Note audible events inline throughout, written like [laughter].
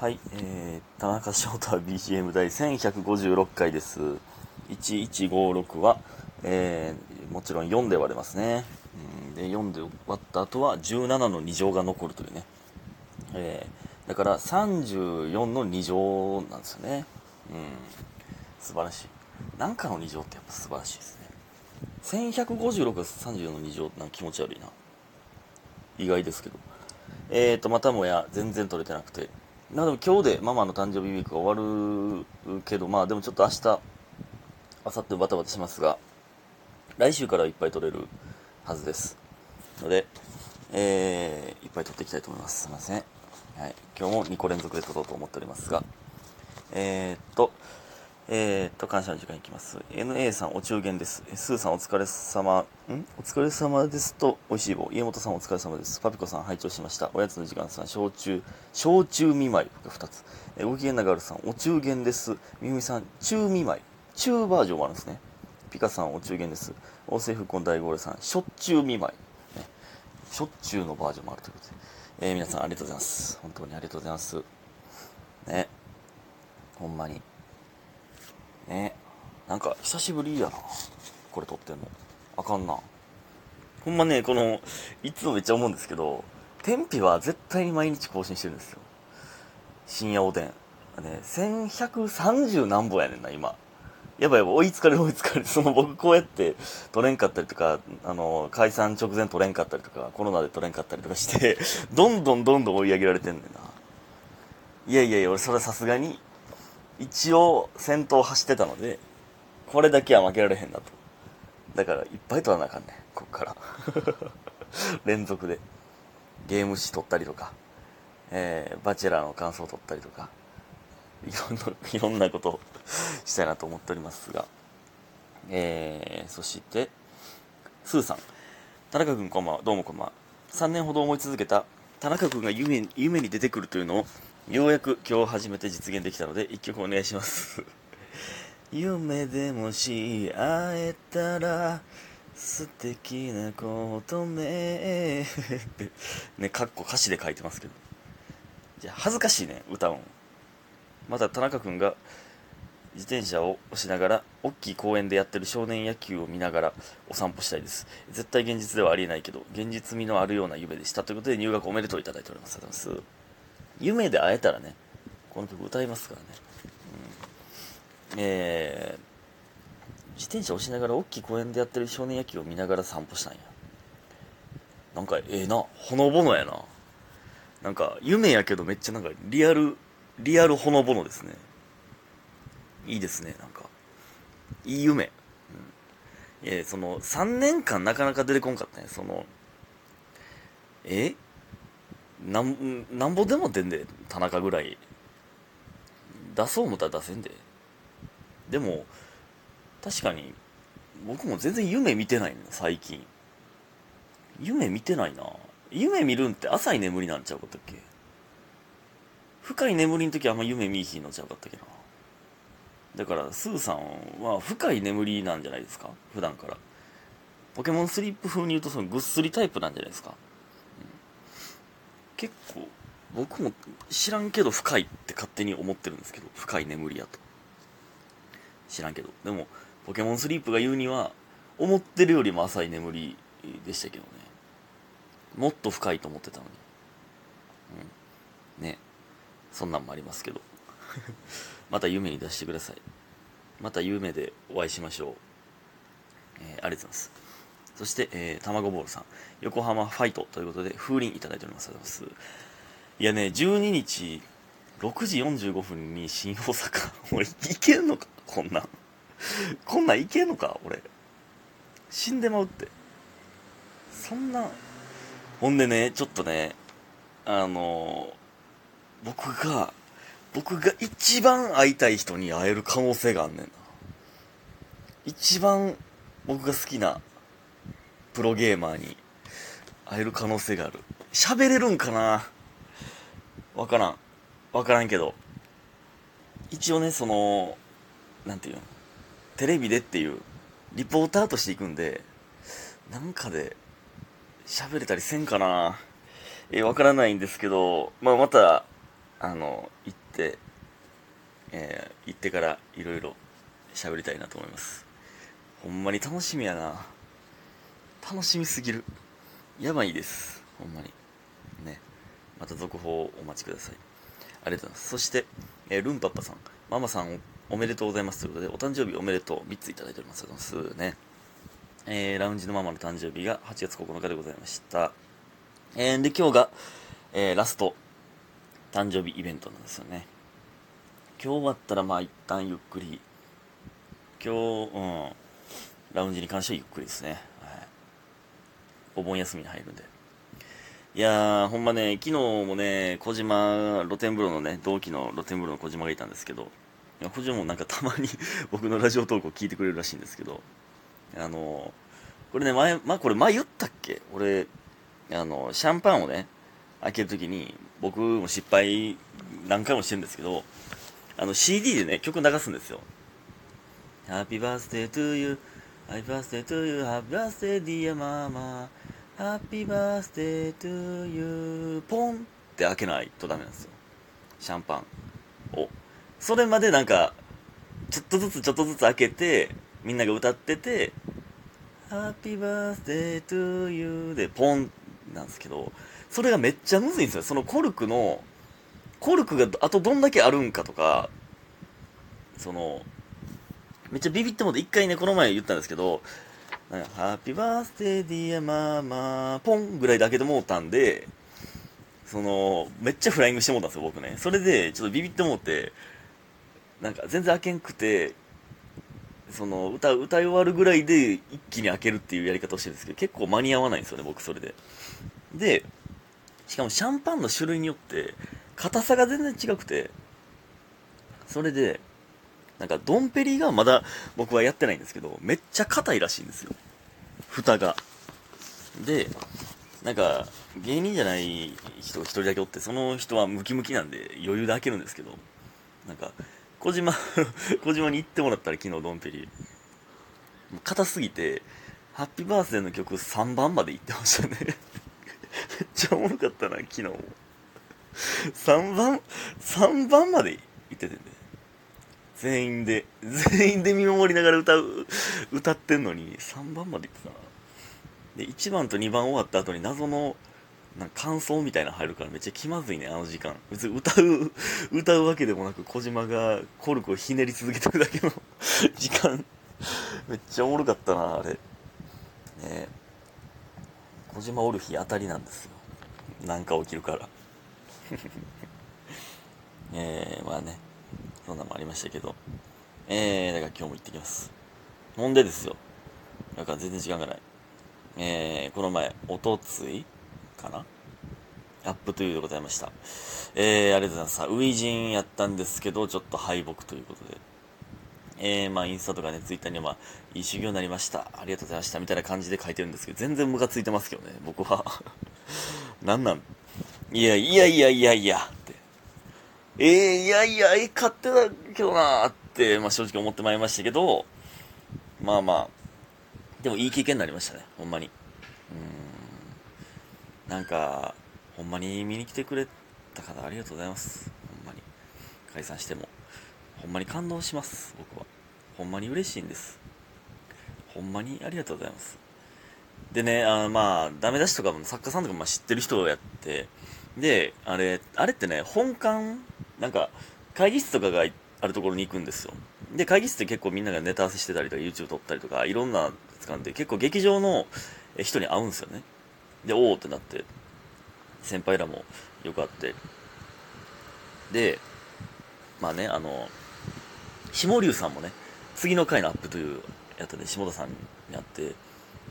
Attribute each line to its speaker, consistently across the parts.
Speaker 1: はい、えー、田中翔太 BGM 第1156回です。1156は、えー、もちろん4で割れますね。うん、で、4で割った後は17の2乗が残るというね。えー、だから34の2乗なんですよね。うん、素晴らしい。なんかの2乗ってやっぱ素晴らしいですね。1156が34の2乗なんか気持ち悪いな。意外ですけど。えーと、またもや全然取れてなくて。なので今日でママの誕生日ウィークが終わるけど、まあでもちょっと明日、明後日バタバタしますが、来週からいっぱい取れるはずです。ので、えー、いっぱい取っていきたいと思います。すいません。はい。今日も2個連続で取ろうと思っておりますが、えー、っと、えー、っと、感謝の時間いきます。NA さん、お中元です。スーさん、お疲れ様。ん？お疲れ様ですと、美味しい棒。家元さん、お疲れ様です。パピコさん、拝聴しました。おやつの時間さん、焼酎、焼酎見舞いが2つ。えー、ご機嫌なガールさん、お中元です。みゆみさん、中見舞い。中バージョンもあるんですね。ピカさん、お中元です。大政復興大五郎さん、しょっちゅう見舞い。ね、しょっちゅうのバージョンもあるということで。えー、皆さん、ありがとうございます。本当にありがとうございます。ね。ほんまに。ね。なんか久しぶりやな。これ撮ってんの。あかんな。ほんまねこのいつもめっちゃ思うんですけど天日は絶対に毎日更新してるんですよ。深夜おでん。ね1130何本やねんな今。やばいやばい追いつかれる追いつかれる。その僕こうやって取れんかったりとかあの解散直前取れんかったりとかコロナで取れんかったりとかしてどんどんどんどん追い上げられてんねんな。いやいやいや俺それはさすがに一応先頭走ってたのでこれだけは負けられへんなと。だからいっぱい取らなあかんねんこっから。[laughs] 連続で。ゲーム誌取ったりとか、えー、バチェラーの感想取ったりとか。いろんな [laughs] いろんなことを [laughs] したいなと思っておりますが。えー、そしてスーさん。田中君こんばんは。どうもこんばんは。3年ほど思い続けた田中君が夢夢に出てくるというのをようやく今日初めて実現できたので一曲お願いします。[laughs] 夢でもし会えたら素敵なことめね [laughs] かっこ歌詞で書いてますけど。じゃあ恥ずかしいね歌うんまた田中君が自転車を押しながら大きい公園でやってる少年野球を見ながらお散歩したいです。絶対現実ではありえないけど現実味のあるような夢でした。ということで入学おめでとういただいております。ありがとうございます。夢で会えたらねこの曲歌いますからね、うん、えー、自転車押しながら大きい公園でやってる少年野球を見ながら散歩したんや。なんかええな。ほのぼのやな。なんか夢やけどめっちゃなんかリアルリアルほのぼのですね。いいですねなんか。いい夢、うん、いやその3年間なかなか出てこんかったねそのえ？なんなんぼでも出んで田中ぐらい。出そう思ったら出せんで。でも確かに僕も全然夢見てないの最近。夢見てないな。夢見るんって浅い眠りなんちゃうかったっけ？深い眠りの時あんま夢見いひんのちゃうかったっけな。だからスーさんは深い眠りなんじゃないですか？普段から。ポケモンスリープ風に言うとそのぐっすりタイプなんじゃないですか？結構僕も知らんけど深いって勝手に思ってるんですけど深い眠りやと。知らんけど。でもポケモンスリープが言うには思ってるよりも浅い眠りでしたけどね。もっと深いと思ってたのに。うん。ね。そんなんもありますけど。[laughs] また夢に出してください。また夢でお会いしましょう、えー、ありがとうございますそして、えー、卵ボールさん、横浜ファイトということで、風鈴いただいております。いやね、12日、6時45分に新大阪。[laughs] 俺、行けんのか？こんなん。こんなん行けんのか？俺。死んでまうって。そんな。ほんでね、ちょっとね、あのー、僕が、僕が一番会いたい人に会える可能性があんねんな。一番僕が好きなプロゲーマーに会える可能性がある。喋れるんかな？わからん。わからんけど。一応ねそのなんていうの？テレビでっていうリポーターとして行くんでなんかで喋れたりせんかな？えー、わからないんですけど、まあ、またあの行ってえー、行ってからいろいろ喋りたいなと思います。ほんまに楽しみやな。楽しみすぎる。やばいです。ほんまに。ね。また続報をお待ちください。ありがとうございます。そして、えー、ルンパッパさん。ママさんおめでとうございます。ということでお誕生日おめでとう。3ついただいております。ありがとうございます。ね。えー、ラウンジのママの誕生日が8月9日でございました。えー、で、今日が、えー、ラスト誕生日イベントなんですよね。今日終わったらまあ一旦ゆっくり、今日、うん、ラウンジに関してはゆっくりですね。お盆休みに入るんで。いやー、ほんまね、昨日もね、小島、露天風呂のね、同期の露天風呂の小島がいたんですけど、いや小島もなんかたまに [laughs] 僕のラジオ投稿聞いてくれるらしいんですけど、あの、これね、前、まあ、これ前言ったっけ？俺、あの、シャンパンをね、開けるときに、僕も失敗何回もしてるんですけど、あの CD でね、曲流すんですよ。Happy birthday to you, Happy birthday to you, Happy birthday dear mama, Happy birthday to you, ポンって開けないとダメなんですよ。シャンパンを。それまでなんか、ちょっとずつちょっとずつ開けて、みんなが歌ってて、Happy birthday to you でポンなんですけど、それがめっちゃむずいんですよ。そのコルクのコルクがあとどんだけあるんかとか、その、めっちゃビビってもって、一回ね、この前言ったんですけど、ハッピーバースデーディアママー、ポンぐらいだけでもうたんで、その、めっちゃフライングしてもうたんですよ、僕ね。それで、ちょっとビビってもうて、なんか全然開けんくて、その、歌、歌い終わるぐらいで一気に開けるっていうやり方をしてるんですけど、結構間に合わないんですよね、僕それで。で、しかもシャンパンの種類によって、硬さが全然違くて、それで、なんかドンペリがまだ僕はやってないんですけど、めっちゃ硬いらしいんですよ。蓋が。で、なんか、芸人じゃない人一人だけおって、その人はムキムキなんで余裕で開けるんですけど、なんか、小島 [laughs] 小島に行ってもらったら昨日ドンペリ、硬すぎて、ハッピーバースデーの曲3番まで行ってましたね [laughs] めっちゃおもろかったな、昨日。3番、3番まで行っててね。全員で、全員で見守りながら歌う、歌ってんのに、3番まで行ってたな。で、1番と2番終わった後に謎の、なんか感想みたいなの入るからめっちゃ気まずいね、あの時間。別に歌う、歌うわけでもなく、小島がコルクをひねり続けてるだけの [laughs] 時間。めっちゃおもろかったな、あれ。ね小島おる日当たりなんですよ。なんか起きるから。[laughs] えー、まあね、そんなのもありましたけど、えー、だから今日も行ってきます。ほんでですよ。だから全然時間がない。えー、この前、おとついかな？アップというでございました。えー、ありがとうございます。さウイジンやったんですけど、ちょっと敗北ということで。えー、まあ、インスタとかね、ツイッターには、まあ、いい修行になりました。ありがとうございました。みたいな感じで書いてるんですけど、全然ムカついてますけどね、僕は。[laughs] なんなん？いやいやいやいやいや。えー、いやいや、え、買ってたけどなーって、まあ正直思ってまいりましたけど、まあまあ、でもいい経験になりましたね、ほんまに。うん。なんか、ほんまに見に来てくれた方ありがとうございます。ほんまに。解散しても。ほんまに感動します、僕は。ほんまに嬉しいんです。ほんまにありがとうございます。でね、あのまあ、ダメ出しとかも作家さんとかまあ知ってる人をやって、で、あれ、あれってね、本館、なんか、会議室とかがあるところに行くんですよ。で、会議室って結構みんながネタ合わせしてたりとか、YouTube 撮ったりとか、いろんな掴んで、結構劇場の人に会うんですよね。で、おおってなって、先輩らもよくあって。で、まあね、あの、下龍さんもね、次の回のアップというやつで下田さんに会って、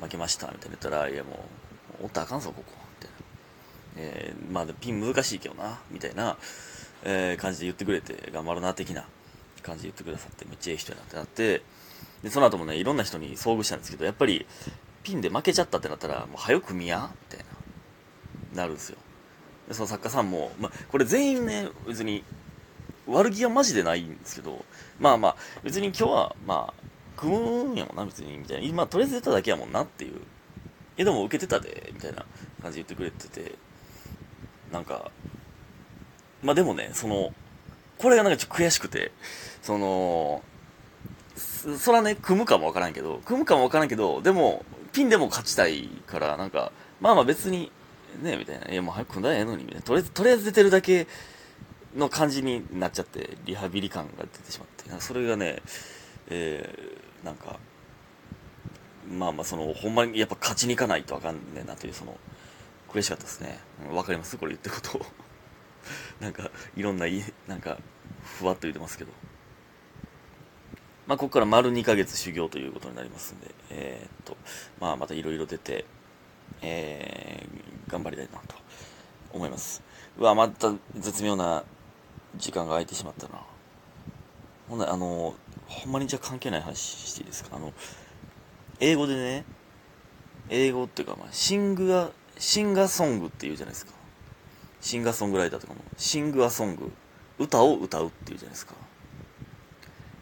Speaker 1: 負けましたみたいな言ったら、いやもう、おったらあかんぞ、ここ。みたいな。えー、まあ、ピン難しいけどな、みたいな、えー、感じで言ってくれて、頑張るな、的な感じで言ってくださって、めっちゃいい人やなってなって、で、その後もね、いろんな人に遭遇したんですけど、やっぱり、ピンで負けちゃったってなったら、もう早く見やみたいな、なるんですよ。で、その作家さんも、まあ、これ全員ね、別に、悪気はマジでないんですけど、まあまあ、別に今日は、まあ、組むんやもんな、別に、みたいな。今、とりあえず出ただけやもんなっていう。え、でも受けてたで、みたいな感じで言ってくれてて、なんか、まあでもね、その、これがなんかちょっと悔しくて、その、そらね、組むかもわからんけど、組むかもわからんけど、でも、ピンでも勝ちたいから、なんか、まあまあ別に、ね、みたいな、いやもう早く組んだらええのに、みたいな。とりあえず、とりあえず出てるだけの感じになっちゃって、リハビリ感が出てしまって、それがね、えー、なんか、まあまあその、ほんまにやっぱ勝ちに行かないとあかんねんなという、その、悔しかったですね。わかります？これ言ってること。[laughs] なんか、いろんない、なんか、ふわっと言ってますけど。まあ、ここから丸2ヶ月修行ということになりますんで、えーっと、まあ、またいろいろ出て、えー、頑張りたいなと思います。うわ、また絶妙な時間が空いてしまったな。ほんなあの、ほんまにじゃ関係ない話していいですか？あの、英語でね、英語っていうか、まあ、シングア、シンガーソングっていうじゃないですか。シンガーソングライターとかも、シングアソング、歌を歌うっていうじゃないですか。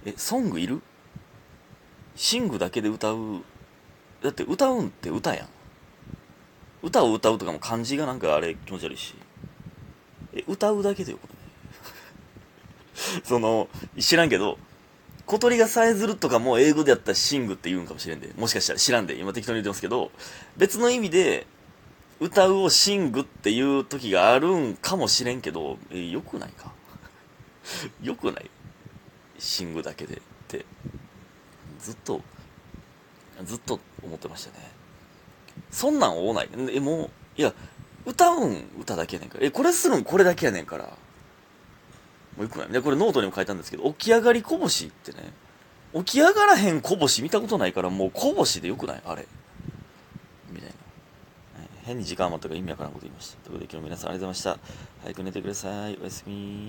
Speaker 1: え、ソングいる？シングだけで歌う、だって歌うんって歌やん。歌を歌うとかも漢字がなんかあれ気持ち悪いし。え、歌うだけでよ、これ。その、知らんけど、小鳥がさえずるとかも英語でやったらシングって言うんかもしれんで。もしかしたら知らんで。今適当に言ってますけど、別の意味で、歌うを sing っていう時があるんかもしれんけど、え、よくないか？[laughs] よくない？ sing だけでって、ずっと、ずっと思ってましたね。そんなん多ない。え、もう、いや、歌うん歌だけやねんから。え、これするんこれだけやねんから。もうよくない。で、これノートにも書いたんですけど、起き上がりこぼしってね、起き上がらへんこぼし見たことないから、もうこぼしでよくない？あれ。変に時間余ったから意味わからんこと言いました。ということで今日も皆さんありがとうございました。早く寝てください。おやすみ。